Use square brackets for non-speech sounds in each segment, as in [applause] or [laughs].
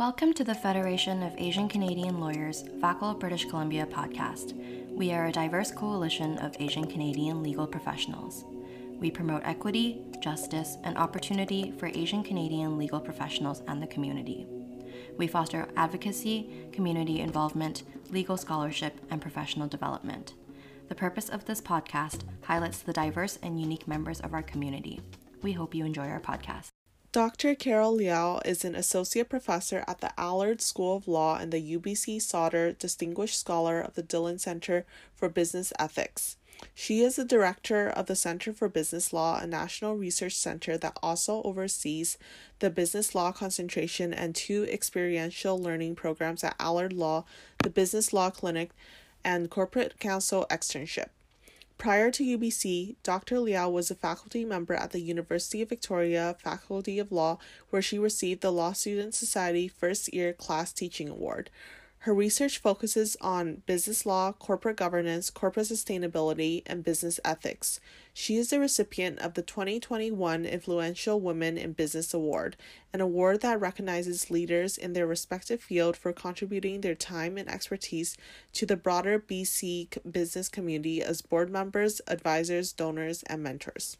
Welcome to the Federation of Asian Canadian Lawyers, FACL British Columbia podcast. We are a diverse coalition of Asian Canadian legal professionals. We promote equity, justice, and opportunity for Asian Canadian legal professionals and the community. We foster advocacy, community involvement, legal scholarship, and professional development. The purpose of this podcast highlights the diverse and unique members of our community. We hope you enjoy our podcast. Dr. Carol Liao is an associate professor at the Allard School of Law and the UBC Sauder Distinguished Scholar of the Dhillon Center for Business Ethics. She is the director of the Center for Business Law, a national research center that also oversees the business law concentration and two experiential learning programs at Allard Law, the Business Law Clinic, and Corporate Counsel Externship. Prior to UBC, Dr. Liao was a faculty member at the University of Victoria Faculty of Law, where she received the Law Student Society First Year Class Teaching Award. Her research focuses on business law, corporate governance, corporate sustainability, and business ethics. She is the recipient of the 2021 Influential Women in Business Award, an award that recognizes leaders in their respective field for contributing their time and expertise to the broader BC business community as board members, advisors, donors, and mentors.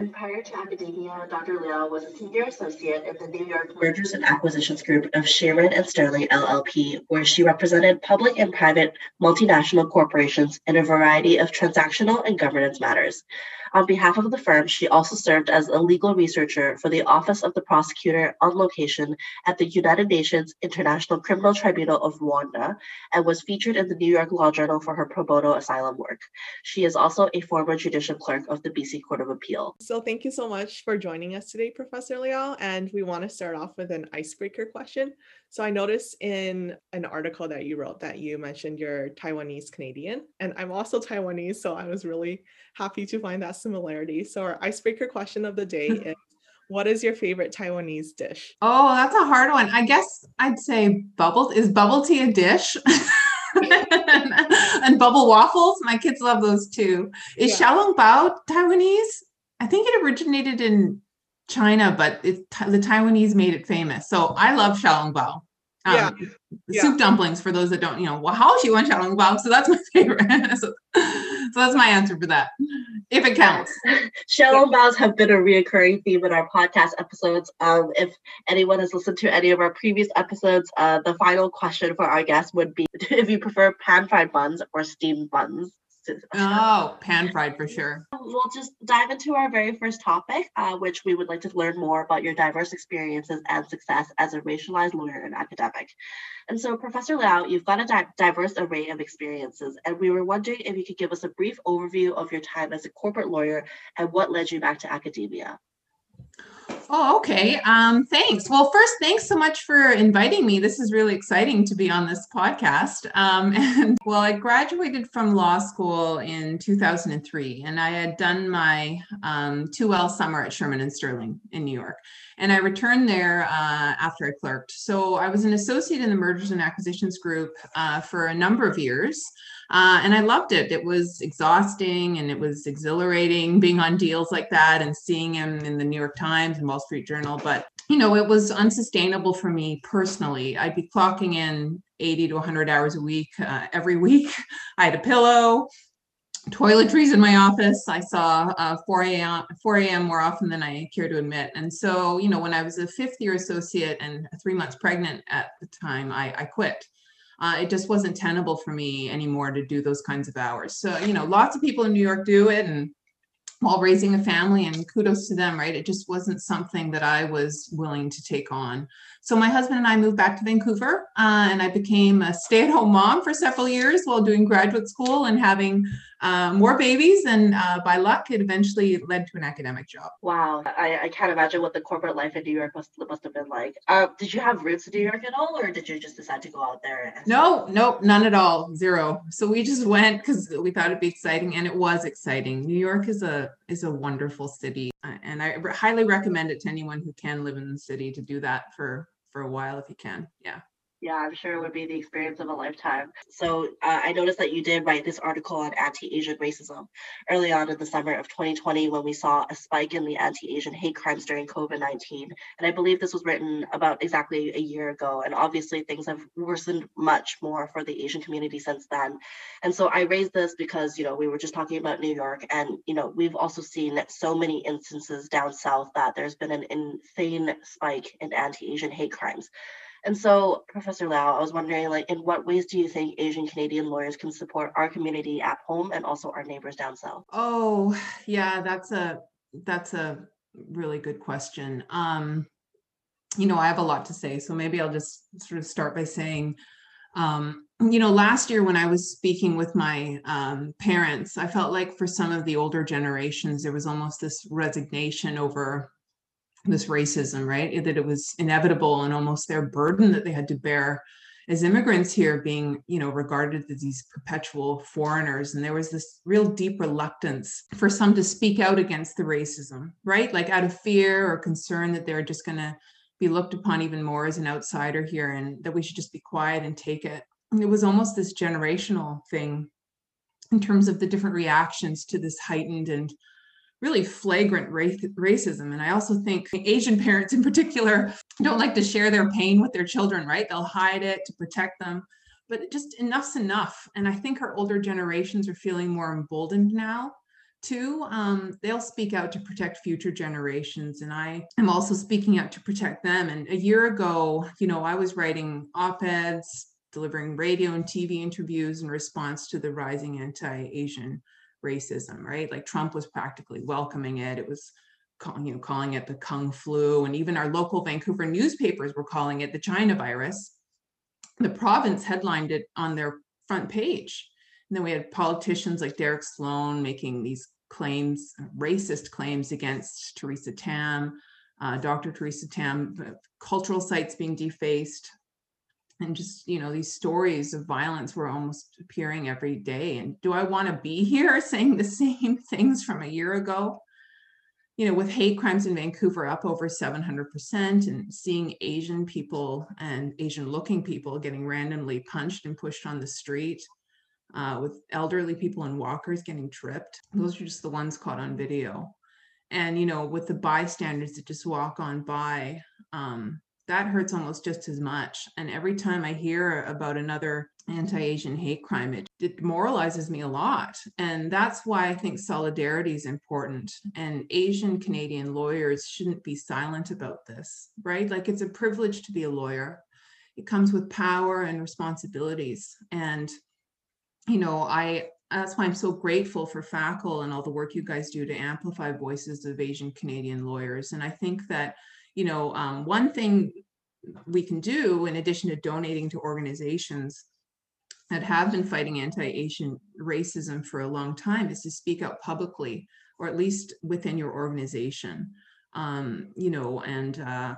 And prior to academia, Dr. Liao was a senior associate in the New York Mergers and Acquisitions Group of Shearman and Sterling LLP, where she represented public and private multinational corporations in a variety of transactional and governance matters. On behalf of the firm, she also served as a legal researcher for the Office of the Prosecutor on location at the United Nations International Criminal Tribunal of Rwanda and was featured in the New York Law Journal for her pro bono asylum work. She is also a former judicial clerk of the BC Court of Appeal. So, thank you so much for joining us today, Professor Liao. And we want to start off with an icebreaker question. So I noticed in an article that you wrote that you mentioned you're Taiwanese Canadian, and I'm also Taiwanese, so I was really happy to find that similarity. So our icebreaker question of the day [laughs] is what is your favorite Taiwanese dish? Oh, that's a hard one. I guess I'd say bubble is bubble tea a dish? [laughs] and bubble waffles. My kids love those too. Is yeah. xiaolong bao Taiwanese? I think it originated in China, but it, the Taiwanese made it famous. So I love xiaolong bao. Um, yeah. yeah. Soup dumplings for those that don't, you know, well, how she went xiaolong bao. So that's [laughs] my favorite. so, so, that's my answer for that, if it counts. [laughs] xiaolong baos have been a reoccurring theme in our podcast episodes. Um, if anyone has listened to any of our previous episodes, uh, the final question for our guests would be [laughs] if you prefer pan fried buns or steamed buns. Oh, pan fried for sure. We'll just dive into our very first topic, uh, which we would like to learn more about your diverse experiences and success as a racialized lawyer and academic. And so, Professor Liao, you've got a di- diverse array of experiences, and we were wondering if you could give us a brief overview of your time as a corporate lawyer and what led you back to academia. Oh, okay. Um, thanks. Well, first, thanks so much for inviting me. This is really exciting to be on this podcast. Um, [laughs] and well, I graduated from law school in 2003, and I had done my um, 2L summer at Shearman and Sterling in New York. And I returned there uh, after I clerked. So I was an associate in the mergers and acquisitions group uh, for a number of years. Uh, and I loved it. It was exhausting and it was exhilarating being on deals like that and seeing him in the New York Times and Wall Street Journal. But, you know, it was unsustainable for me personally. I'd be clocking in 80 to 100 hours a week uh, every week. [laughs] I had a pillow, toiletries in my office. I saw uh, 4 a.m. 4 a.m. more often than I care to admit. And so, you know, when I was a fifth year associate and three months pregnant at the time, I, I quit uh, it just wasn't tenable for me anymore to do those kinds of hours. So, you know, lots of people in New York do it and while raising a family and kudos to them, right? It just wasn't something that I was willing to take on. So my husband and I moved back to Vancouver uh, and I became a stay at home mom for several years while doing graduate school and having uh, more babies. And uh, by luck, it eventually led to an academic job. Wow. I, I can't imagine what the corporate life in New York must, must have been like. Uh, did you have roots in New York at all, or did you just decide to go out there? no, no, none at all. Zero. So we just went because we thought it'd be exciting and it was exciting. New York is a is a wonderful city. Uh, and I highly recommend it to anyone who can live in the city to do that for for a while if you can. Yeah. Yeah, I'm sure it would be the experience of a lifetime. So uh, I noticed that you did write this article on anti-Asian racism early on in the summer of 2020 when we saw a spike in the anti-Asian hate crimes during COVID-19. And I believe this was written about exactly a year ago. And obviously things have worsened much more for the Asian community since then. And so I raised this because, you know, we were just talking about New York and, you know, we've also seen so many instances down south that there's been an insane spike in anti-Asian hate crimes. And so, Professor Lau, I was wondering, like, in what ways do you think Asian Canadian lawyers can support our community at home and also our neighbors down south? Oh, yeah, that's a that's a really good question. Um, you know, I have a lot to say, so maybe I'll just sort of start by saying, um, you know, last year when I was speaking with my um, parents, I felt like for some of the older generations, there was almost this resignation over this racism, right? That it was inevitable and almost their burden that they had to bear as immigrants here being, you know, regarded as these perpetual foreigners. And there was this real deep reluctance for some to speak out against the racism, right? Like out of fear or concern that they're just going to be looked upon even more as an outsider here and that we should just be quiet and take it. And it was almost this generational thing in terms of the different reactions to this heightened and really flagrant racism. And I also think Asian parents in particular [laughs] don't like to share their pain with their children, right? They'll hide it to protect them. But just enough's enough. And I think our older generations are feeling more emboldened now too um, they'll speak out to protect future generations and i am also speaking out to protect them and a year ago you know i was writing op-eds delivering radio and tv interviews in response to the rising anti-asian racism, right? Like Trump was practically welcoming it. It was calling, you know, calling it the Kung flu. And even our local Vancouver newspapers were calling it the China virus. The province headlined it on their front page. And then we had politicians like Derek Sloan making these claims, racist claims against Theresa Tam, uh, Dr. Theresa Tam, cultural sites being defaced, and just you know these stories of violence were almost appearing every day and do i want to be [laughs] here saying the same things from a year ago? You know with hate crimes in vancouver up over 700% and seeing asian people and asian looking people getting randomly punched and pushed on the street uh, with elderly people and walkers getting tripped those are just the ones caught on video. And you know with the bystanders that just walk on by um, that hurts almost just as much. And every time I hear about another mm-hmm. anti Asian hate crime, it, it demoralizes me a lot. And that's why I think solidarity is important. Mm-hmm. And Asian Canadian lawyers shouldn't be silent about this, right? Like it's a privilege to be a lawyer, it comes with power and responsibilities. And, you know, I, that's why I'm so grateful for FACL and all the work you guys do to amplify voices of Asian Canadian lawyers. And I think that you know, um, one thing we can do in addition to donating to organizations that have been fighting anti-Asian racism for a long time is to speak out publicly, or at least within your organization, um, you know, and uh,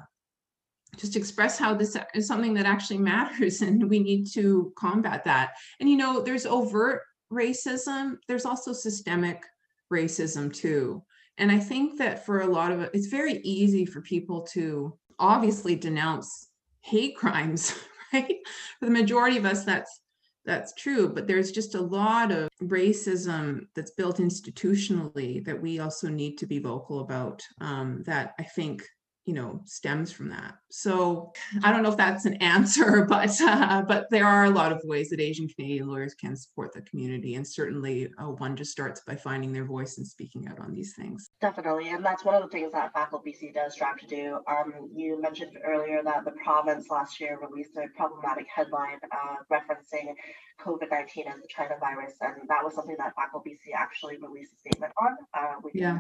just express how this is something that actually [laughs] matters, and we need to combat that. And you know, there's overt racism. There's also systemic racism too. And I think that for a lot of it, it's very easy for people to obviously denounce hate crimes, [laughs] right? For the majority of us, that's that's true, but there's just a lot of racism that's built institutionally that we also need to be vocal about. Um, that I think you know stems from that. So i [laughs] don't know if that's an answer [laughs] but uh, but there are a lot of ways that asian canadian lawyers can support the community and certainly uh, one just starts by finding their voice and speaking out on these things. Definitely and that's one of the things that FACL bc does strive to do. Um, you mentioned earlier that the province last year released a problematic headline uh, referencing covid-19 as the china virus and that was something that FACL bc actually released a statement on. Uh, we yeah.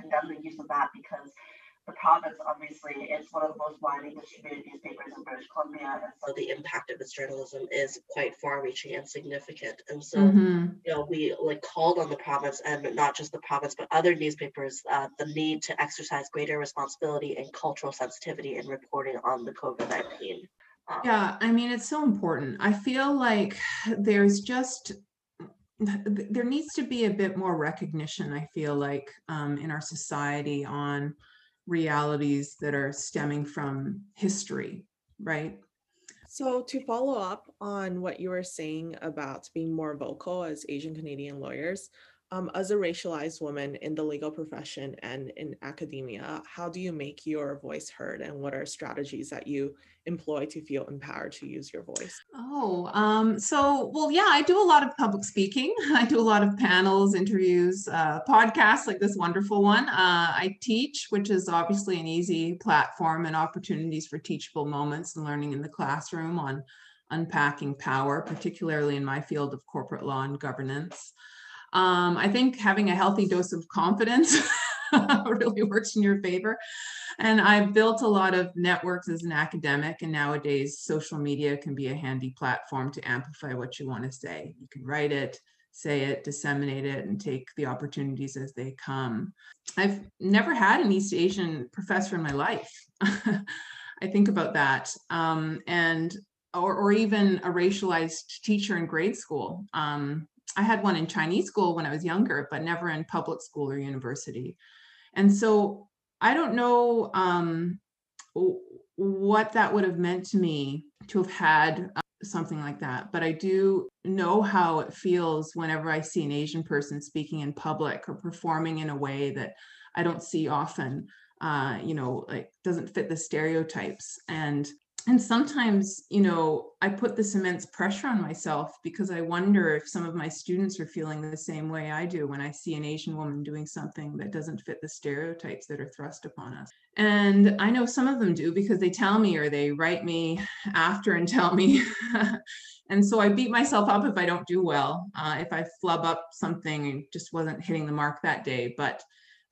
condemn the use of that because the province, obviously, is one of the most widely distributed newspapers in British Columbia, and so the impact of its journalism is quite far-reaching and significant. And so, mm-hmm. you know, we like called on the province, and not just the province, but other newspapers, uh, the need to exercise greater responsibility and cultural sensitivity in reporting on the COVID nineteen. Um, yeah, I mean, it's so important. I feel like there's just there needs to be a bit more recognition. I feel like um, in our society on realities that are stemming from history, right? So, to follow up on what you were saying about being more vocal as Asian Canadian lawyers, um, as a racialized woman in the legal profession and in academia, how do you make your voice heard and what are strategies that you employ to feel empowered to use your voice? Oh, um, so, well, yeah, I do a lot of public speaking. [laughs] I do a lot of panels, interviews, uh, podcasts like this wonderful one. Uh, I teach, which is obviously an easy platform and opportunities for teachable moments and learning in the classroom on unpacking power, particularly in my field of corporate law and governance. Um, I think having a healthy dose of confidence [laughs] really works in your favor. And I've built a lot of networks as an academic, and nowadays social media can be a handy platform to amplify what you want to say. You can write it, say it, disseminate it, and take the opportunities as they come. I've never had an East Asian professor in my life. [laughs] I think about that. Um, and or, or even a racialized teacher in grade school. Um, I had one in Chinese school when I was younger, but never in public school or university. And so I don't know um, what that would have meant to me to have had uh, something like that. But I do know how it feels whenever I see an Asian person speaking in public or performing in a way that I don't see often. Uh, you know, like doesn't fit the stereotypes. And and sometimes you know i put this immense pressure on myself because i wonder if some of my students are feeling the same way i do when i see an asian woman doing something that doesn't fit the stereotypes that are thrust upon us. And i know some of them do because they tell me or they write me after and tell me. [laughs] And so i beat myself up if i don't do well uh, if i flub up something and just wasn't hitting the mark that day. But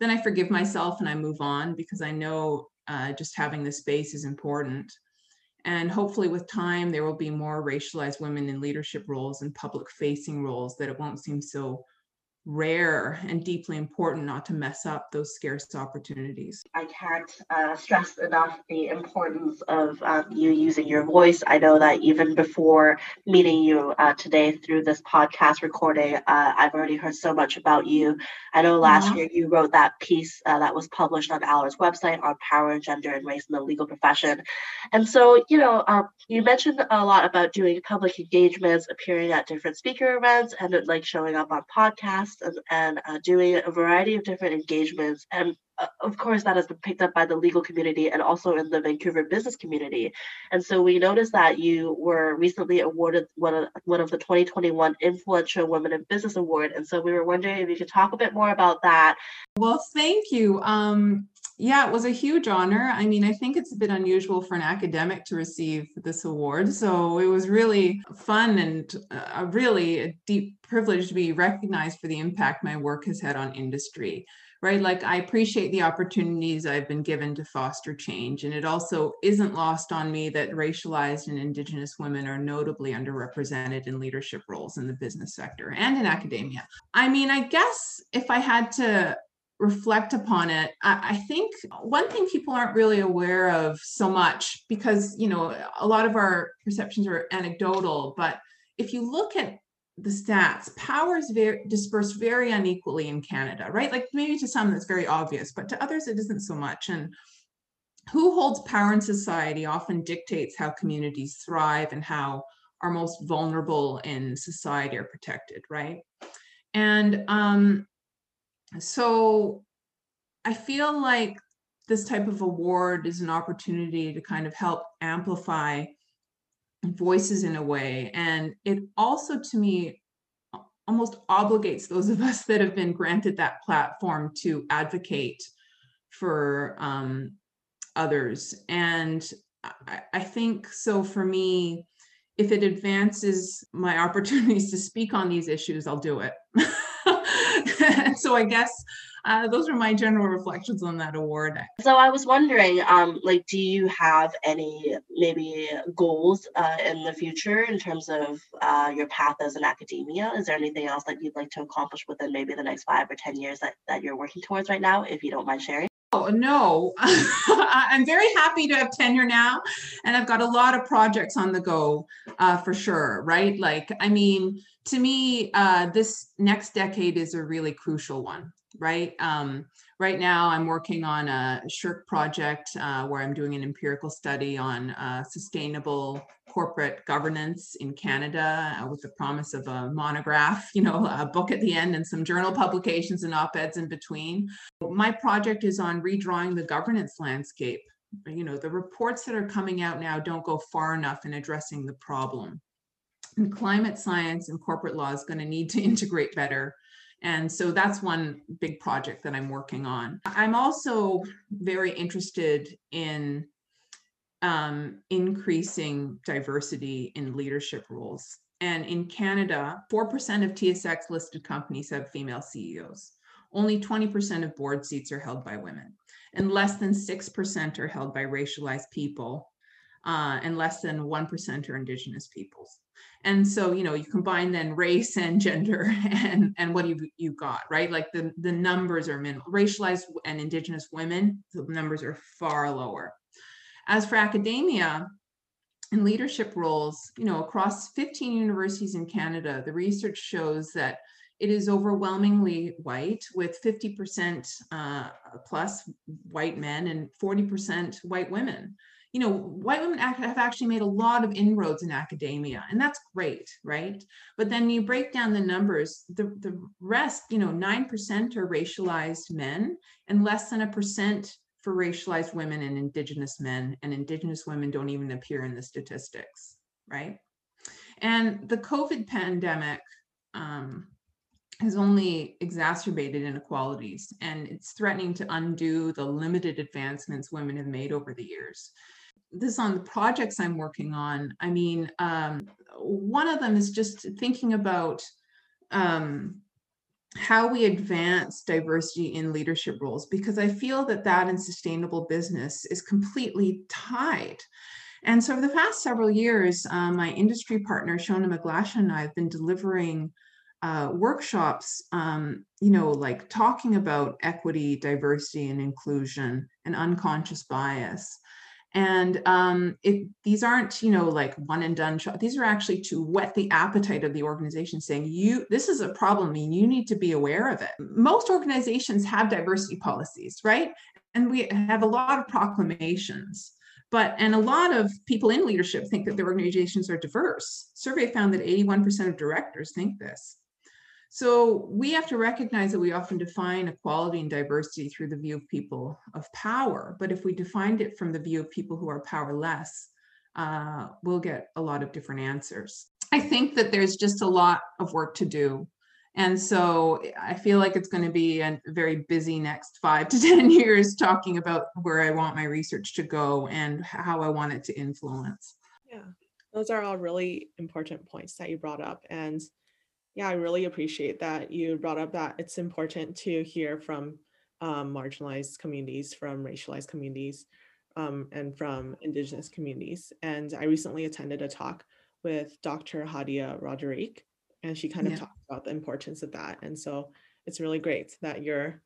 then i forgive myself and i move on because i know uh, just having the space is important and hopefully, with time, there will be more racialized women in leadership roles and public facing roles that it won't seem so rare and deeply important not to mess up those scarce opportunities. I can't uh, stress enough the importance of um, you using your voice. I know that even before meeting you uh, today through this podcast recording, uh, I've already heard so much about you. I know last uh-huh. year you wrote that piece uh, that was published on Allard's website on power, gender, and race in the legal profession. And so, you know, um, you mentioned a lot about doing public engagements, appearing at different speaker events, and like showing up on podcasts and, and uh, doing a variety of different engagements. And uh, of course, that has been picked up by the legal community and also in the Vancouver business community. And so we noticed that you were recently awarded one of, one of the 2021 Influential Women in Business Award. And so we were wondering if you could talk a bit more about that. Well, thank you. Um, yeah, it was a huge honor. I mean, I think it's a bit unusual for an academic to receive this award. So it was really fun and uh, a really a deep privilege to be recognized for the impact my work has had on industry, right? Like, I appreciate the opportunities I've been given to foster change. And it also isn't lost on me that racialized and Indigenous women are notably underrepresented in leadership roles in the business sector and in academia. I mean, I guess if I had to reflect upon it I, I, think one thing people aren't really aware of so much because you know a lot of our perceptions are anecdotal but if you look at the stats power is very dispersed very unequally in canada right? Like maybe to some that's very obvious but to others it isn't so much and who holds power in society often dictates how communities thrive and how our most vulnerable in society are protected right? And um, so I feel like this type of award is an opportunity to kind of help amplify voices in a way. And it also, to me, almost obligates those of us that have been granted that platform to advocate for um, others. And I, I think so for me, if it advances my [laughs] opportunities to speak on these issues, I'll do it. [laughs] [laughs] so I guess uh, those are my general reflections on that award. So I was wondering, um, like, do you have any maybe goals uh, in the future in terms of uh, your path as an academia? Is there anything else that you'd like to accomplish within maybe the next five or ten years that, that you're working towards right now, if you don't mind sharing? Oh, no, [laughs] I'm very happy to have tenure now, and I've got a lot of projects on the go uh, for sure, right? Like, I mean, to me, uh, this next decade is a really crucial one, right? Um, right now I'm working on a SSHRC project uh, where I'm doing an empirical study on uh, sustainable corporate governance in Canada uh, with the promise of a monograph, [laughs] you know, a book at the end and some journal publications and op-eds in between. My project is on redrawing the governance landscape. You know, the reports that are coming out now don't go far enough in addressing the problem. And climate science and corporate law is going to need to [laughs] integrate better and so that's one big project that I'm working on. I'm also very interested in um, increasing diversity in leadership roles. And in Canada, 4% of TSX listed companies have female CEOs. Only 20% of board seats are held by women, and less than 6% are held by racialized people, uh, and less than 1% are Indigenous peoples and so you know you combine then race and gender [laughs] and and what you you got right like the the numbers are minimal racialized and indigenous women the numbers are far lower as for academia and leadership roles you know across 15 universities in canada the research shows that it is overwhelmingly white with 50% uh, plus white men and 40% white women you know, white women have actually made a lot of inroads in academia, and that's great, right? But then you break down the numbers, the, the rest, you know, 9% are racialized men and less than a percent for racialized women and indigenous men, and indigenous women don't even appear in the statistics, right? And the COVID pandemic um, has only exacerbated inequalities and it's threatening to undo the limited advancements women have made over the years this on the projects I'm working on. I mean, um, one of them is just thinking about um, how we advance diversity in leadership roles, because I feel that that in sustainable business is completely tied. And so, over the past several years, uh, my industry partner, Shona McGlashan, and I have been delivering uh, workshops, um, you know, like talking about equity, diversity, and inclusion and unconscious bias and um, these aren't you know like one and done these are actually to whet the appetite of the organization saying you this is a problem and you need to be aware of it. Most organizations have diversity policies right? And we have a lot of proclamations. But and a lot of people in leadership think that their organizations are diverse. Survey found that 81% of directors think this so we have to recognize that we often define equality and diversity through the view of people of power. But if we defined it from the view of people who are powerless, uh, we'll get a lot of different answers. I think that there's just a lot of work to do. And so I feel like it's going to be a very busy next five to [laughs] 10 years talking about where I want my research to go and how I want it to influence. Yeah, those are all really important points that you brought up. And yeah, I really appreciate that you brought up that it's important to hear from um, marginalized communities, from racialized communities, um, and from Indigenous communities. And I recently attended a talk with Dr. Hadiya Roderique, and she kind of yeah. talked about the importance of that. And so it's really great that you're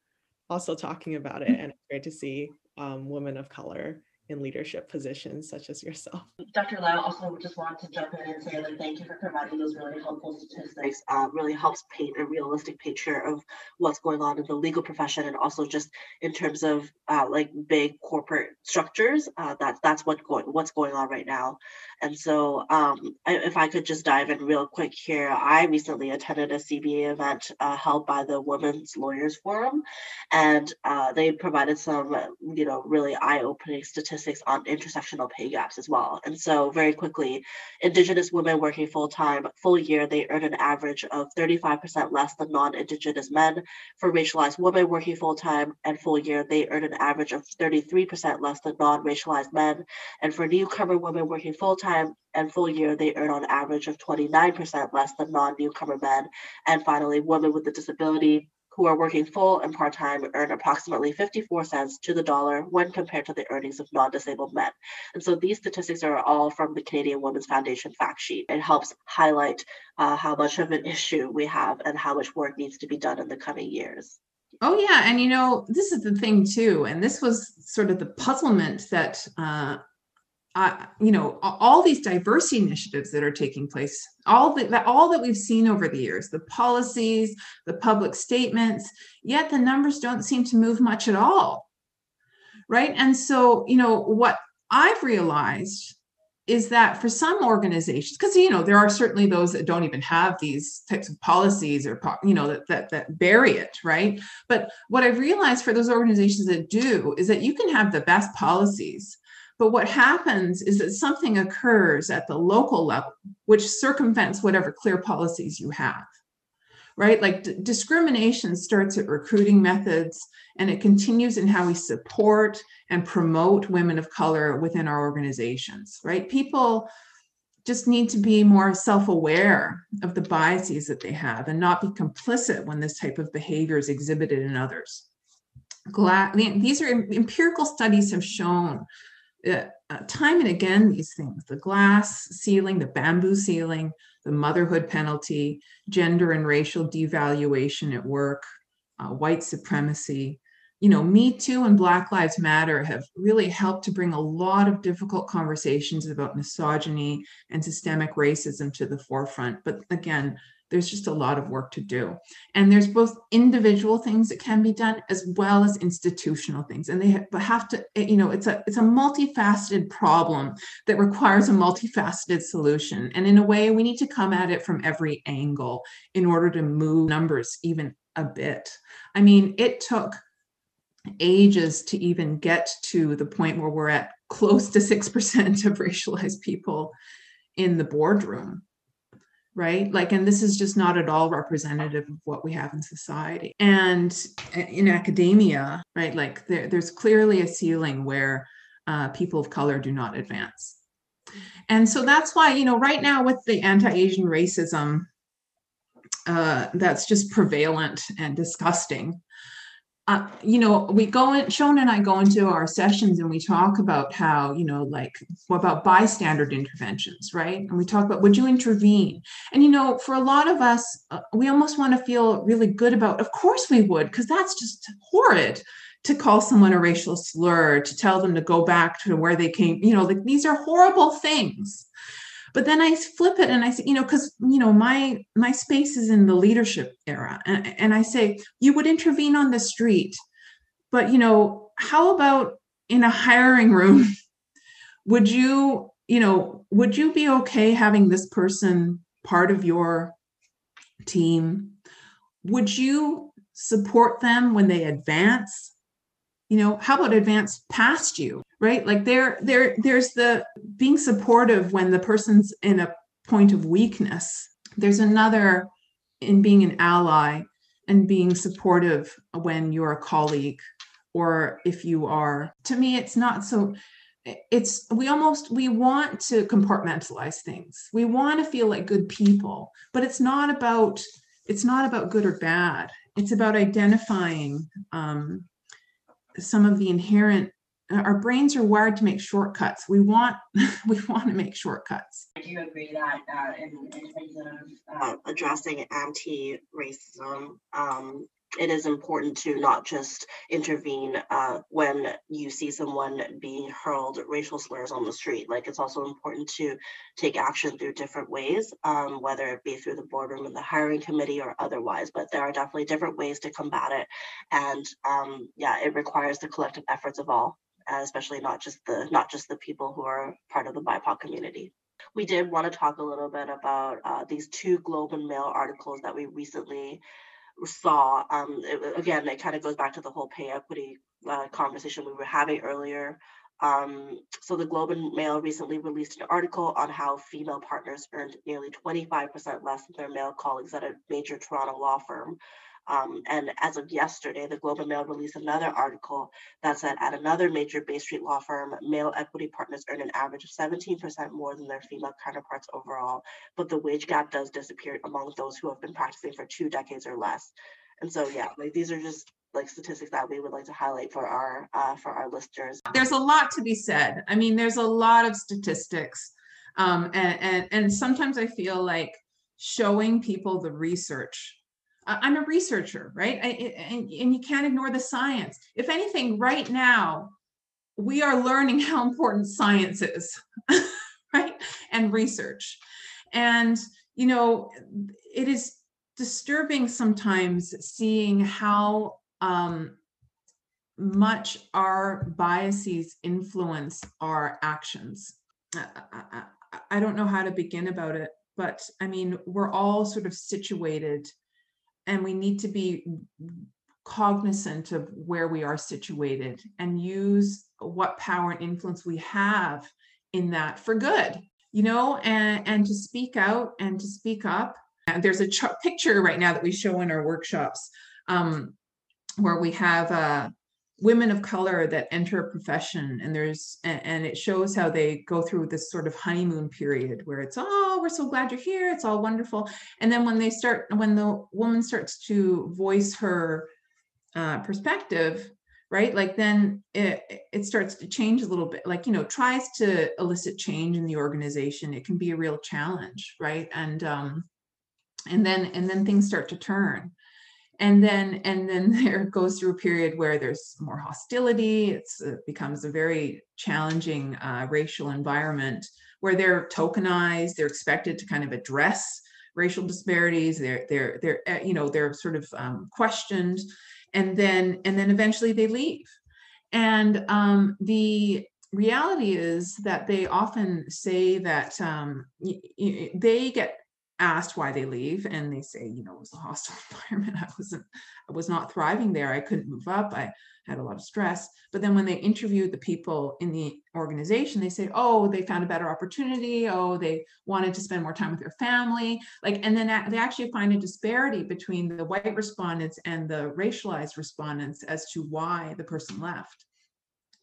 also talking about it, and it's great to see um, women of color in leadership positions such as yourself. Dr. Lau also just wanted to jump in and say like thank you for providing those really helpful statistics. Uh, really helps paint a realistic picture of what's going on in the legal profession and also just in terms of uh, like big corporate structures. Uh, that's that's what going what's going on right now. And so um, I, if I could just dive in real quick here, I recently attended a CBA event uh, held by the Women's Lawyers Forum, and uh, they provided some you know really eye-opening statistics on intersectional pay gaps as well. And so, very quickly, Indigenous women working full time, full year, they earn an average of 35% less than non Indigenous men. For racialized women working full time and full year, they earn an average of 33% less than non racialized men. And for newcomer women working full time and full year, they earn on average of 29% less than non newcomer men. And finally, women with a disability who are working full and part time earn approximately 54 cents to the dollar when compared to the earnings of non disabled men. And so these statistics are all from the Canadian Women's Foundation fact sheet. It helps highlight uh, how much of an issue we have and how much work needs to be done in the coming years. Oh, yeah. And you know, this is the thing too. And this was sort of the puzzlement that uh, uh, you know all these diversity initiatives that are taking place all that all that we've seen over the years the policies the public statements yet the numbers don't seem to move much at all right? And so you know what i've realized is that for some organizations because you know there are certainly those that don't even have these types of policies or you know that, that that bury it right? But what i've realized for those organizations that do is that you can have the best policies but what happens is that something occurs at the local level, which circumvents whatever clear policies you have, right? Like d- discrimination starts at recruiting methods and it continues in how we support and promote women of color within our organizations, right? People just need to be more self-aware of the biases that they have and not be complicit when this type of behavior is exhibited in others. Gla- these are empirical studies have shown uh, uh, time and again these things the glass ceiling the bamboo ceiling the motherhood penalty gender and racial devaluation at work uh, white supremacy. You know me too and black lives matter have really helped to bring a lot of difficult conversations about misogyny and systemic racism to the forefront. But again there's just a lot of work to do. And there's both individual things that can be done as well as institutional things. And they have to eh, you know it's a it's a multifaceted problem that requires a multifaceted solution. And in a way we need to come at it from every angle in order to move numbers even a bit. I mean it took ages to even get to the point where we're at close to 6% of racialized people in the boardroom right? Like and this is just not at all representative of what we have in society. And in academia right like there, there's clearly a ceiling where uh, people of color do not advance. And so that's why you know right now with the anti-asian racism uh, that's just prevalent and disgusting uh, you know, we go in, Shona and I go into our sessions and we talk about how, you know, like what about bystander interventions, right? And we talk about, would you intervene? And, you know, for a lot of us, uh, we almost want to feel really good about, of course we would, because that's just horrid to call someone a racial slur, to tell them to go back to where they came, you know, like these are horrible things but then i flip it and i say you know because you know my my space is in the leadership era. And, and i say you would intervene on the street but you know how about in a hiring room? [laughs] Would you you know would you be okay having this person part of your team? Would you support them when they advance? You know how about advance past you right? Like there there there's the being supportive when the person's in a point of weakness. There's another in being an ally and being supportive when you're a colleague or if you are. To me it's not so it's we almost we want to compartmentalize things. We want to feel like good people but it's not about it's not about good or bad. It's about identifying um, some of the inherent our brains are wired to make shortcuts. We want [laughs] we want to make shortcuts. I do agree that uh, in, in, terms of uh, addressing anti-racism, um, it is important to not just intervene uh, when you see someone being hurled racial slurs on the street. Like it's also important to take action through different ways, um, whether it be through the boardroom and the hiring committee or otherwise. But there are definitely different ways to combat it, and um, yeah, it requires the collective efforts of all, uh, especially not just the not just the people who are part of the BIPOC community. We did want to talk a little bit about uh, these two Globe and Mail articles that we recently saw, um, it, again, it kind of goes back to the whole pay equity uh, conversation we were having earlier. Um, so the Globe and Mail recently released an article on how female partners earned nearly 25% less than their male colleagues at a major Toronto law firm. Um, and as of yesterday, the Globe and Mail released another article that said at another major Bay Street law firm, male equity partners earn an average of 17% more than their female counterparts overall, but the wage gap does disappear among those who have been practicing for two decades or less. And so, yeah, like these are just like statistics that we would like to highlight for our uh, for our listeners. There's a lot to be said. I mean, there's a lot of statistics, um, and, and and sometimes I feel like showing people the research Uh, I'm a researcher, right? I, and, and you can't ignore the science. If anything, right now, we are learning [laughs] how important science is, [laughs] right? And research. And, you know, it is disturbing sometimes seeing how um, much our biases influence our actions. I, I, I don't know how to begin about it, but I mean, we're all sort of situated and we need to be cognizant of where we are situated and use what power and influence we have in that for good you know and and to speak out and to speak up. And there's a ch- picture right now that we show in our workshops um, where we have uh, women of color that enter a profession and there's and, it shows how they go through this sort of honeymoon period where it's oh we're so glad you're here. It's all wonderful. And then when they start when the woman starts to voice her uh, perspective right like then it it starts to change a little bit. Like you know tries to elicit change in the organization. It can be a real challenge right? And um and then and then things start to turn and then and then [laughs] there goes through a period where there's more hostility. It's, it becomes a very challenging uh, racial environment where they're tokenized they're expected to kind of address racial disparities. They're they're they're eh, you know they're sort of um, questioned. And then and then eventually they leave. And um, the reality is that they often say that um, they get asked why they leave and they say you know it was a hostile [laughs] environment. I wasn't i was not thriving there. I couldn't move up. I had a lot of stress. But then when they interviewed the people in the organization they say oh they found a better opportunity. Oh they wanted to spend more time with their family. Like and then they actually find a disparity between the white respondents and the racialized respondents as to why the person left.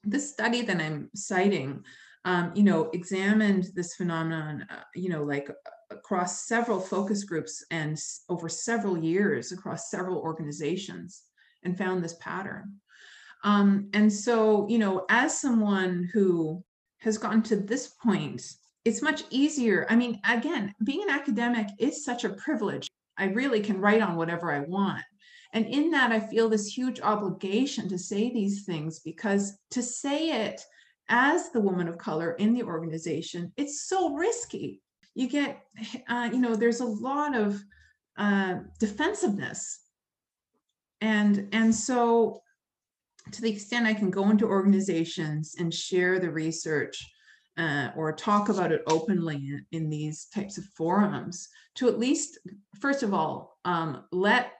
This study that i'm citing um, you know examined this phenomenon uh, you know like across several focus groups and over several years across several organizations and found this pattern. Um, and so, you know, as someone who has gotten to this point, it's much easier. I mean, again, being an academic is such a privilege. I really can write on whatever I want. And in that, I feel this huge obligation to say these things because to say it as the woman of color in the organization, it's so risky you get, uh, you know, there's a lot of uh, defensiveness. And, and so to the extent I can go into organizations and share the research uh, or talk about it openly in, in, these types of forums to at least, first of all, um, let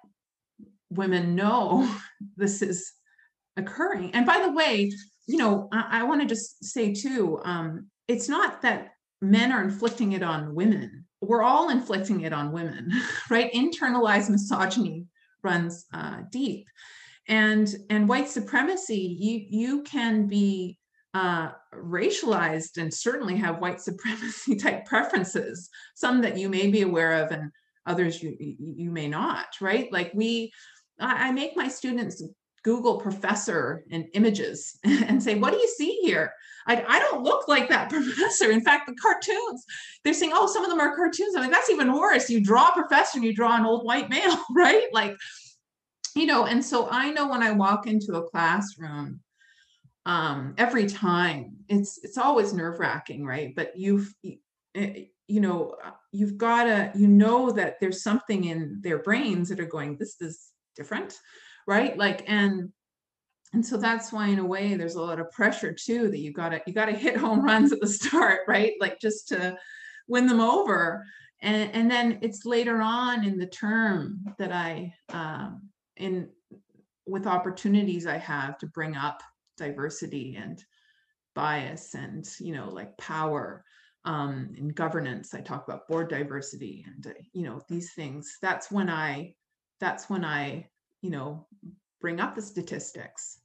women know [laughs] this is occurring. And by the way, you know, I, I want to just say too, um, it's not that men are inflicting it on women. We're all inflicting it on women, [laughs] right? Internalized misogyny runs uh, deep, and and white supremacy. You you can be uh, racialized and certainly have white supremacy [laughs] type preferences. Some that you may be aware of, and others you you may not. Right? Like we, I make my students Google professor and images [laughs] and say, what do you see here? I, I don't look like that [laughs] professor. In fact, the cartoons, they're saying, oh, some of them are cartoons. I'm like, that's even worse. You draw a professor and you draw an old white male, [laughs] right? Like, you know, and so I know when I walk into a classroom, um, every time it's it's always nerve wracking, right? But you've eh, you know you've got to you know that there's something in their brains that are going this is different right? Like and and so that's why in a way there's a lot of pressure too that you gotta you gotta [laughs] hit home runs at the start [laughs] right? Like just to win them over. And and then it's later on in the term that i um in with opportunities i have to bring up diversity and bias and you know like power um in governance. I talk about board diversity and uh, you know these things. That's when i that's when i you know, bring up the statistics,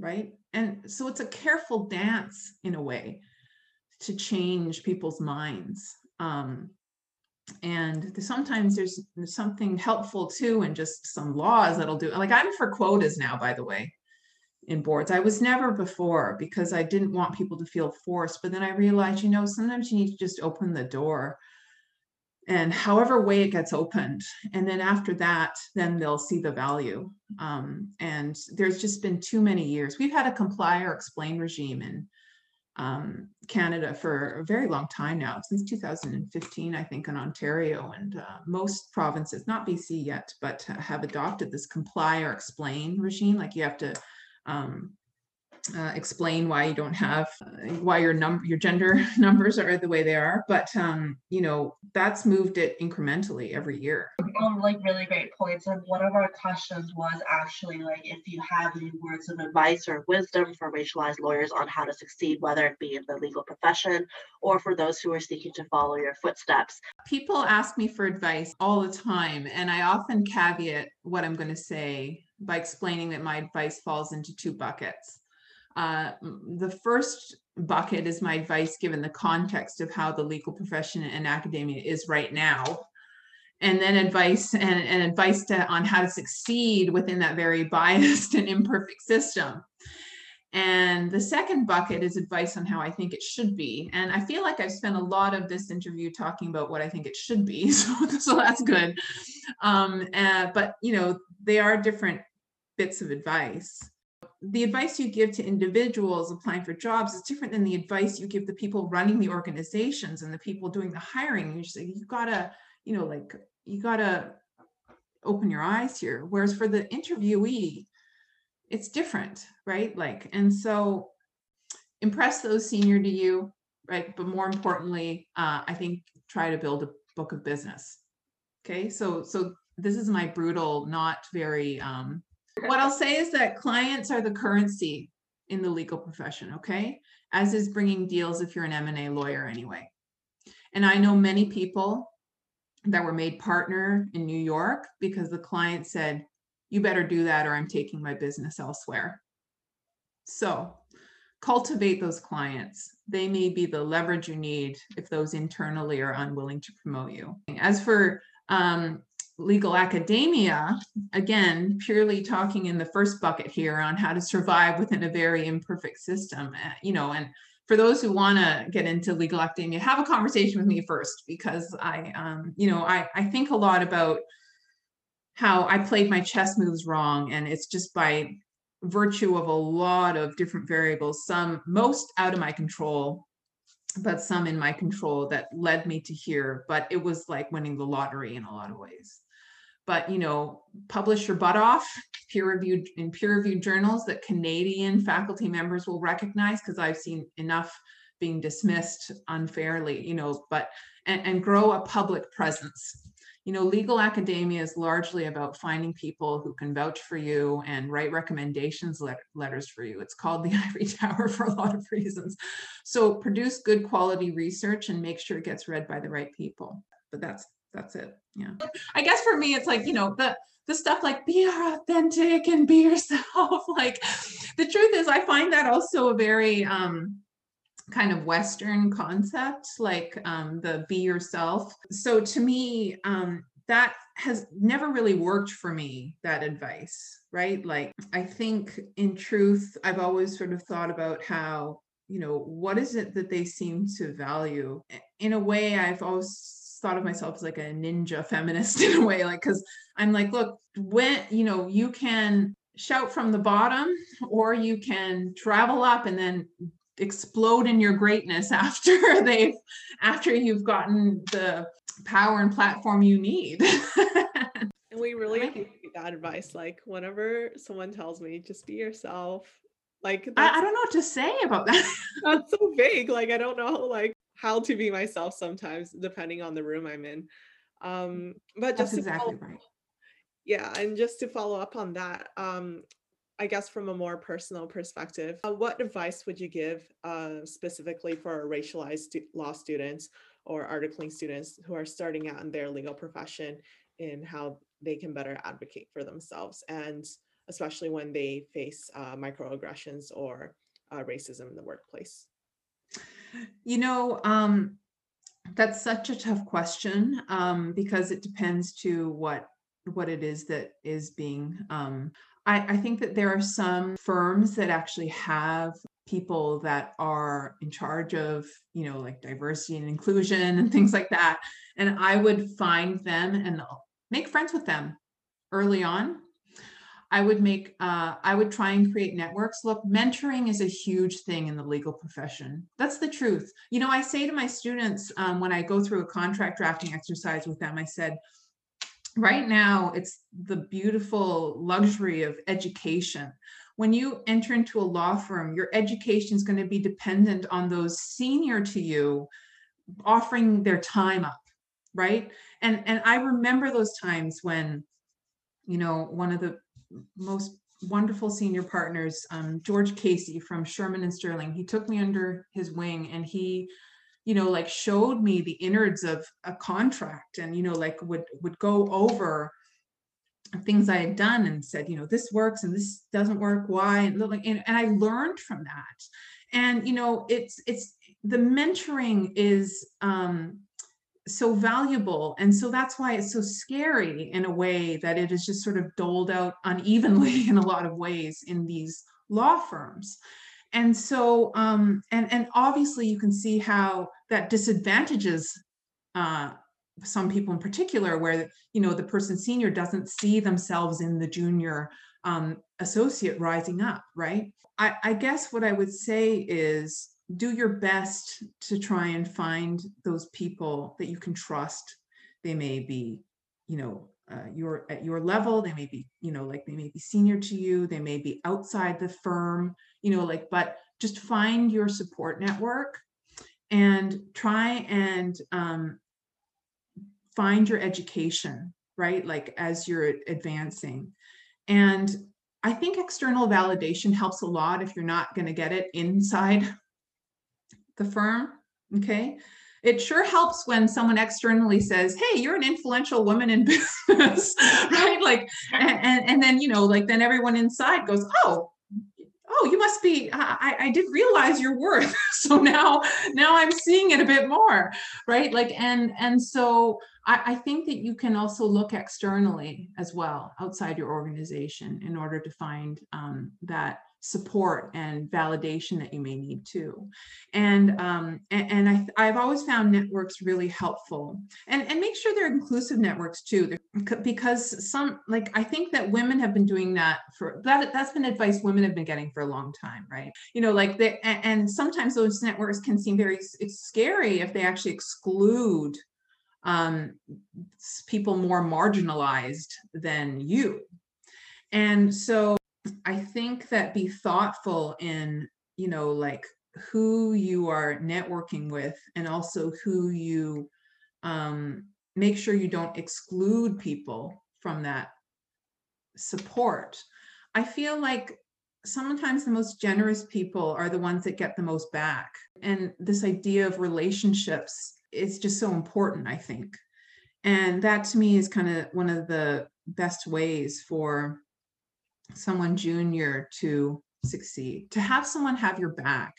right? And so it's a careful dance in a way to change people's minds. Um, and sometimes there's, there's something helpful too, and just some laws that'll do. Like I'm for quotas now, by the way, in boards. I was never before because I didn't want people to feel forced. But then I realized, you know, sometimes you need to just open the door and however way it gets opened and then after that then they'll see the value. Um, and there's just been too many years. We've had a comply or explain regime in um, canada for a very long time now since 2015 i think in ontario and uh, most provinces not bc yet but have adopted this comply or explain regime. Like you have to um, uh, explain why you don't have uh, why your number your gender [laughs] numbers are the way they are but um you know that's moved it incrementally every year. Um, like really great points and one of our questions was actually like if you have any words of advice or wisdom for racialized lawyers on how to succeed whether it be in the legal profession or for those who are seeking to follow your footsteps. People ask me for advice all the time and i often caveat what i'm going to say by explaining that my advice falls into two buckets uh, the first bucket is my advice given the context of how the legal profession and academia is right now. And then advice and, and advice to, on how to succeed within that very [laughs] biased and imperfect system. And the second bucket is advice on how I think it should be. And I feel like I've spent a lot of this interview talking about what I think it should be. [laughs] So, so that's good. Um, uh, but, you know, they are different bits of advice the advice you give to individuals applying for jobs is different than the advice you give the people running the organizations and the people doing the hiring. You say you gotta, you know, like you gotta open your eyes here. Whereas for the interviewee, it's different, right? Like, and so impress those senior to you, right? But more importantly, uh, I think try to build a book of business. Okay, so so this is my brutal, not very um, what I'll say is that clients are the currency in the legal profession, okay? As is bringing deals if you're an M&A lawyer anyway. And I know many people that were made partner in New York because the client said, you better do that or I'm taking my business elsewhere. So cultivate those clients. They may be the leverage you need if those internally are unwilling to promote you. As for um, legal academia, again, purely talking in the first bucket here on how to survive within a very imperfect system, eh, you know, and for those who want to get into legal academia, have a conversation with me first because I, um, you know, I, I think a lot about how I played my chess moves wrong, and it's just by virtue of a lot of different variables, some most out of my control, but some in my control that led me to here. But it was like winning the lottery in a lot of ways but you know publish your butt off peer reviewed in peer reviewed journals that canadian faculty members will recognize because i've seen enough being dismissed unfairly you know but and, and grow a public presence. You know legal academia is largely about finding people who can vouch for you and write recommendations let- letters for you. It's called the [laughs] ivory tower for a lot of reasons. So produce good quality research and make sure it gets read by the right people. But that's that's it yeah. I guess for me it's like you know the the stuff like be authentic and be [laughs] yourself like the truth is i find that also a very um kind of western concept like um the be yourself. So to me um that has never really worked for me that advice right? Like i think in truth i've always sort of thought about how you know what is it that they seem to value? In a way i've always thought of myself as like a ninja feminist [laughs] in a way like because i'm like look when you know you can shout from the bottom or you can travel up and then explode in your greatness [laughs] after they've after you've gotten the power and platform you need. [laughs] And we really appreciate that advice. Like whenever someone tells me just be yourself like I, I, don't know what to say about that. That's so vague. Like i don't know like how to be myself sometimes depending on the room i'm in. Um but just exactly follow, right. Yeah and just to follow up on that um i guess from a more personal perspective uh, what advice would you give uh, specifically for racialized stu- law students or articling students who are starting out in their legal profession in how they can better advocate for themselves and especially when they face uh, microaggressions or uh, racism in the workplace you know, um, that's such a tough question um, because it depends to what what it is that is being. Um, I, I think that there are some firms that actually have people that are in charge of you know like diversity and inclusion and things like that and i would find them and make friends with them early on i would make uh, i would try and create networks. Look mentoring is a huge thing in the legal profession. That's the truth. You know i say to my students um, when i go through a contract drafting exercise with them i said right now it's the beautiful luxury of education. When you enter into a law firm, your education is going to be dependent on those senior to you offering their time up, right? And and I remember those times when, you know, one of the most wonderful senior partners, um, George Casey from Shearman and Sterling, he took me under his wing and he you know like showed me the innards of a contract and you know like would would go over things I had done and said, you know, this works and this doesn't work. Why? And, and, and I learned from that. And you know, it's it's the mentoring is um, so valuable, and so that's why it's so scary in a way that it is just sort of doled out unevenly [laughs] in a lot of ways in these law firms. And so, um, and and obviously, you can see how that disadvantages uh, some people in particular where you know the person senior doesn't see themselves in the junior um, associate rising up right I, I guess what i would say is do your best to try and find those people that you can trust they may be you know uh, your at your level they may be you know like they may be senior to you they may be outside the firm you know like but just find your support network and try and um, find your education, right? Like as you're advancing. And I think external validation helps a lot if you're not going to get it inside the firm. Okay. It sure helps when someone externally says, Hey, you're an influential woman in [laughs] business, right? Like, and, and, then, you know, like then everyone inside goes, Oh, oh you must be i i didn't realize your worth [laughs] so now now i'm seeing it a bit more right like and and so I, I think that you can also look externally as well outside your organization in order to find um, that support and validation that you may need too. And um, and, and I, I've always found networks really helpful. And and make sure they're inclusive networks too, because some like I think that women have been doing that for that. That's been advice women have been getting for a long time, right? You know, like they and, and sometimes those networks can seem very it's scary if they actually exclude um, people more marginalized than you. And so I think that be thoughtful in, you know, like who you are networking with and also who you um, make sure you don't exclude people from that support. I feel like sometimes the most generous people are the ones that get the most back. And this idea of relationships is just so important, I think. And that to me is kind of one of the best ways for someone junior to succeed. To have someone have your back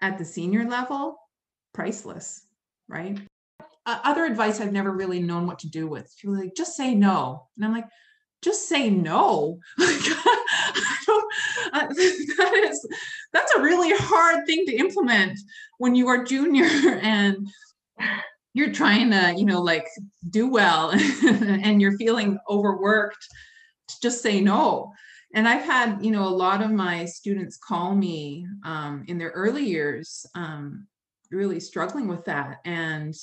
at the senior level, priceless, right? Uh, other advice I've never really known what to do with. People like, just say no. And I'm like, just say no. [laughs] [laughs] [laughs] That is, that's a really hard thing to implement when you are junior and you're trying to you know like do well and you're feeling overworked to just say no. And i've had you know a lot of my students call me um, in their early years um, really struggling with that. And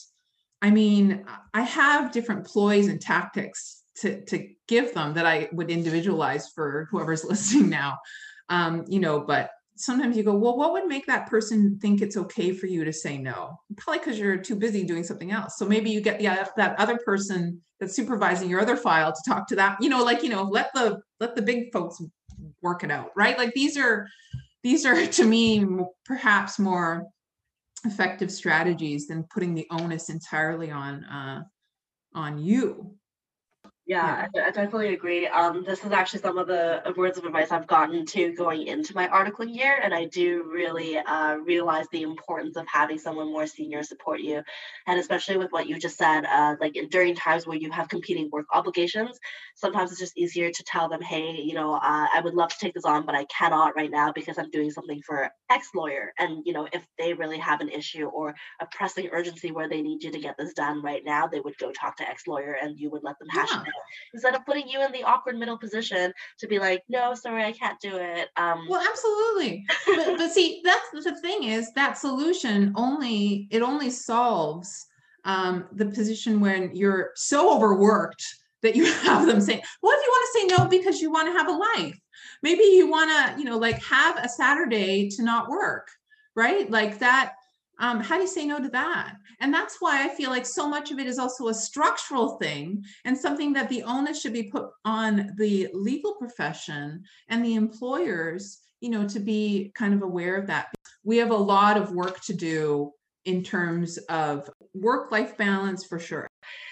i mean i have different ploys and tactics to, to give them that i would individualize for whoever's [laughs] listening now. Um, you know but sometimes you go, well, what would make that person think it's okay for you to say no? Probably because you're too busy doing something else. So maybe you get the that other person that's supervising your other file to talk to that. You know, like you know, let the let the big folks work it out, right? Like these are these are to me perhaps more effective strategies than putting the onus entirely on uh, on you Yeah, I, I definitely agree. Um, this is actually some of the words of advice I've gotten to going into my articling year, and I do really uh, realize the importance of having someone more senior support you, and especially with what you just said, uh, like during times where you have competing work obligations, sometimes it's just easier to tell them, hey, you know, uh, I would love to take this on, but I cannot right now because I'm doing something for X lawyer, and you know, if they really have an issue or a pressing urgency where they need you to get this done right now, they would go talk to X lawyer, and you would let them hash Yeah. it out instead of putting you in the awkward middle position to be like, no, sorry, I can't do it. Um, Well, absolutely. But, [laughs] but see, that's the thing is that solution only it only solves um, the position when you're so overworked that you [laughs] have them saying, "Well, if you want to say no because you want to have a life, maybe you want to, you know, like have a Saturday to not work, right? Like that." Um, how do you say no to that? And that's why I feel like so much of it is also a structural thing and something that the onus should be put on the legal profession and the employers you know to be kind of aware of that we have a lot of work to do in terms of work life balance for sure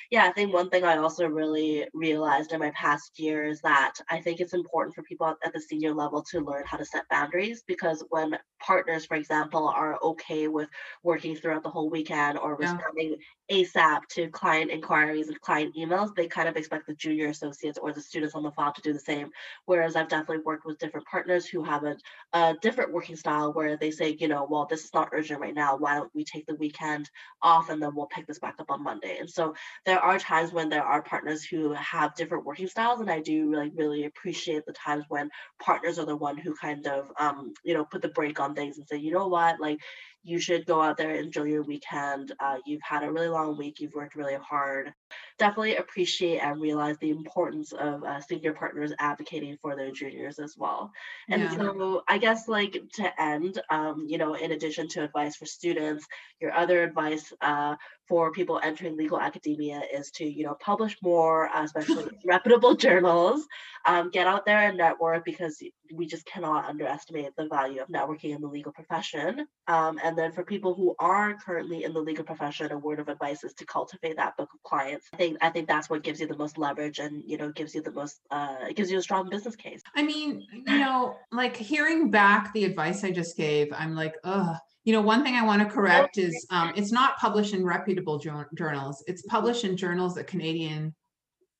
yeah, I think one thing I also really realized in my past year is that I think it's important for people at, the senior level to learn how to set boundaries because when partners, for example, are okay with working throughout the whole weekend or Yeah. responding ASAP to client inquiries and client emails, they kind of expect the junior associates or the students on the file to do the same. Whereas I've definitely worked with different partners who have a, a different working style where they say, you know, well, this is not urgent right now. Why don't we take the weekend off and then we'll pick this back up on Monday? And so there are times when there are partners who have different working styles and i do like really appreciate the times when partners are the one who kind of um you know put the brake on things and say you know what? Like you should go out there and enjoy your weekend. Uh, you've had a really long week you've worked really hard. Definitely appreciate and realize the importance of uh, senior partners advocating for their juniors as well. And Yeah. so i guess like to end um, you know in addition to advice for students your other advice uh, for people entering legal academia is to you know publish more uh, especially [laughs] reputable journals. Um, get out there and network because we just cannot underestimate the value of networking in the legal profession. Um, and then for people who are currently in the legal profession a word of advice is to cultivate that book of clients i think i think that's what gives you the most leverage and you know gives you the most uh, it gives you a strong business case I mean, you know, like hearing back the advice I just gave, I'm like, ugh. You know, one thing I want to correct is um, it's not published in reputable jour- journals. It's published in journals that Canadian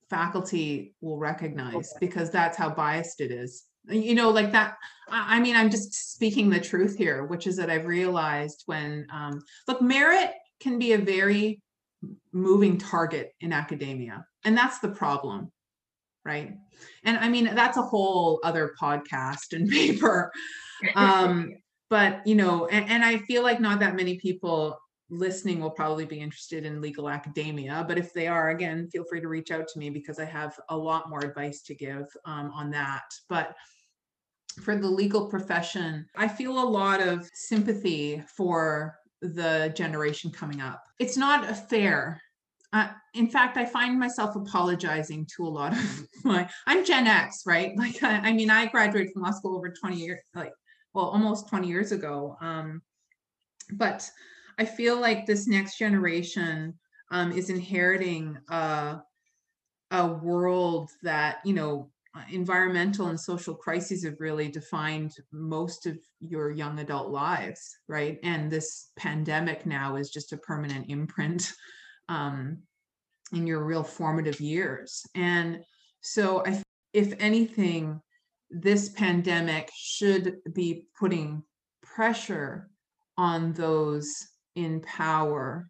faculty will recognize Okay. because that's how biased it is. You know, like that. I mean, I'm just speaking the truth here, which is that I've realized when, um, look, merit can be a very moving target in academia, and that's the problem right and i mean that's a whole other podcast and [laughs] paper um [laughs] but you know and, and i feel like not that many people listening will probably be interested in legal academia but if they are again feel free to reach out to me because i have a lot more advice to give um, on that but for the legal profession i feel a lot of sympathy for the generation coming up it's not a fair uh, in fact, I find myself apologizing to a lot of [laughs] my. I'm Gen X, right? [laughs] Like, I, I mean, I graduated from law school over 20 years, like, well, almost 20 years ago. Um, but I feel like this next generation um, is inheriting a, a world that, you know, environmental and social crises have really defined most of your young adult lives, right? And this pandemic now is just a permanent imprint [laughs] um, in your real formative years. And so, I, if anything, this pandemic should be putting pressure on those in power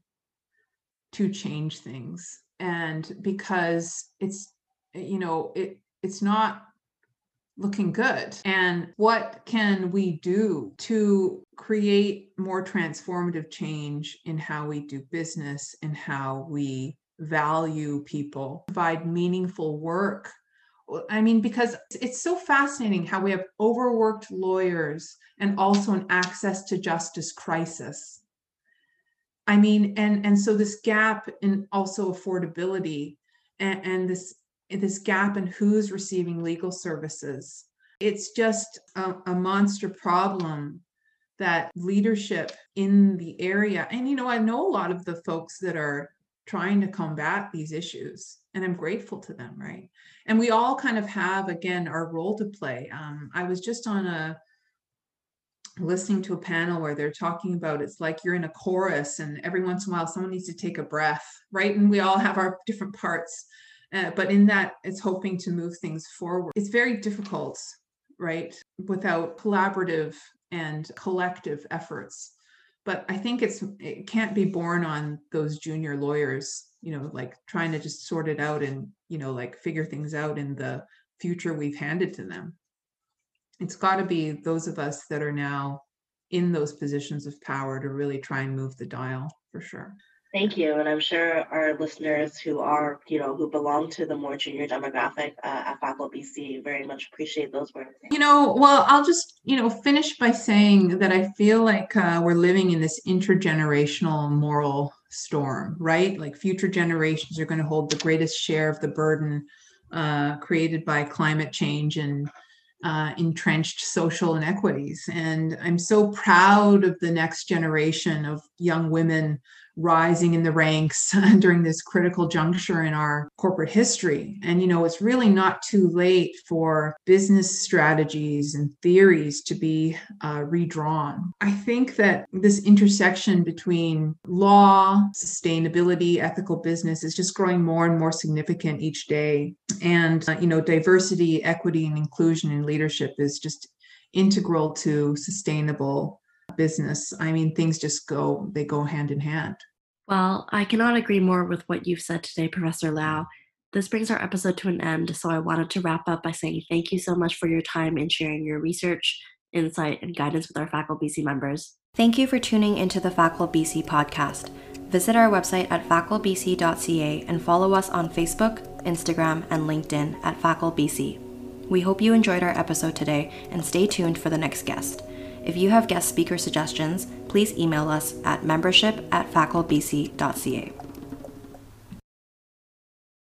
to change things. And because it's, you know, it it's not looking good. And what can we do to create more transformative change in how we do business and how we value people, provide meaningful work? I mean, because it's so fascinating how we have overworked lawyers and also an access to justice crisis. I mean, and and so this gap in also affordability and, and this this gap in who's receiving legal services. It's just a, a monster problem that leadership in the area, and you know, I know a lot of the folks that are trying to combat these issues and i'm grateful to them right? And we all kind of have again our role to play. Um, i was just on a listening to a panel where they're talking about it's like you're in a chorus and every once in a while someone needs to take a breath right? And we all have our different parts uh, but in that it's hoping to move things forward. It's very difficult right without collaborative and collective efforts. But i think it's it can't be borne on those junior lawyers you know like trying to just sort it out and you know like figure things out in the future we've handed to them. It's got to be those of us that are now in those positions of power to really try and move the dial for sure. Thank you. And I'm sure our listeners who are, you know, who belong to the more junior demographic uh, at FACL BC very much appreciate those words. You know, well, I'll just, you know, finish by saying that I feel like uh, we're living in this intergenerational moral storm, right? Like future generations are going to hold the greatest share of the burden uh, created by climate change and uh, entrenched social inequities. And I'm so proud of the next generation of young women rising in the ranks [laughs] during this critical juncture in our corporate history. And, you know, it's really not too late for business strategies and theories to be uh, redrawn. I think that this intersection between law, sustainability, ethical business is just growing more and more significant each day. And, uh, you know, diversity, equity, and inclusion in leadership is just integral to sustainable business. I mean, things just go, they go hand in hand. Well, I cannot agree more with what you've said today, Professor mm-hmm. lau This brings our episode to an end, so I wanted to wrap up by saying thank you so much for your time in sharing your research, insight, and guidance with our faculty BC members. Thank you for tuning into the faculty BC podcast. Visit our website at faclbc.ca and follow us on Facebook, Instagram, and LinkedIn at FACL We hope you enjoyed our episode today and stay tuned for the next guest. If you have guest speaker suggestions, please email us at membership at faclbc.ca.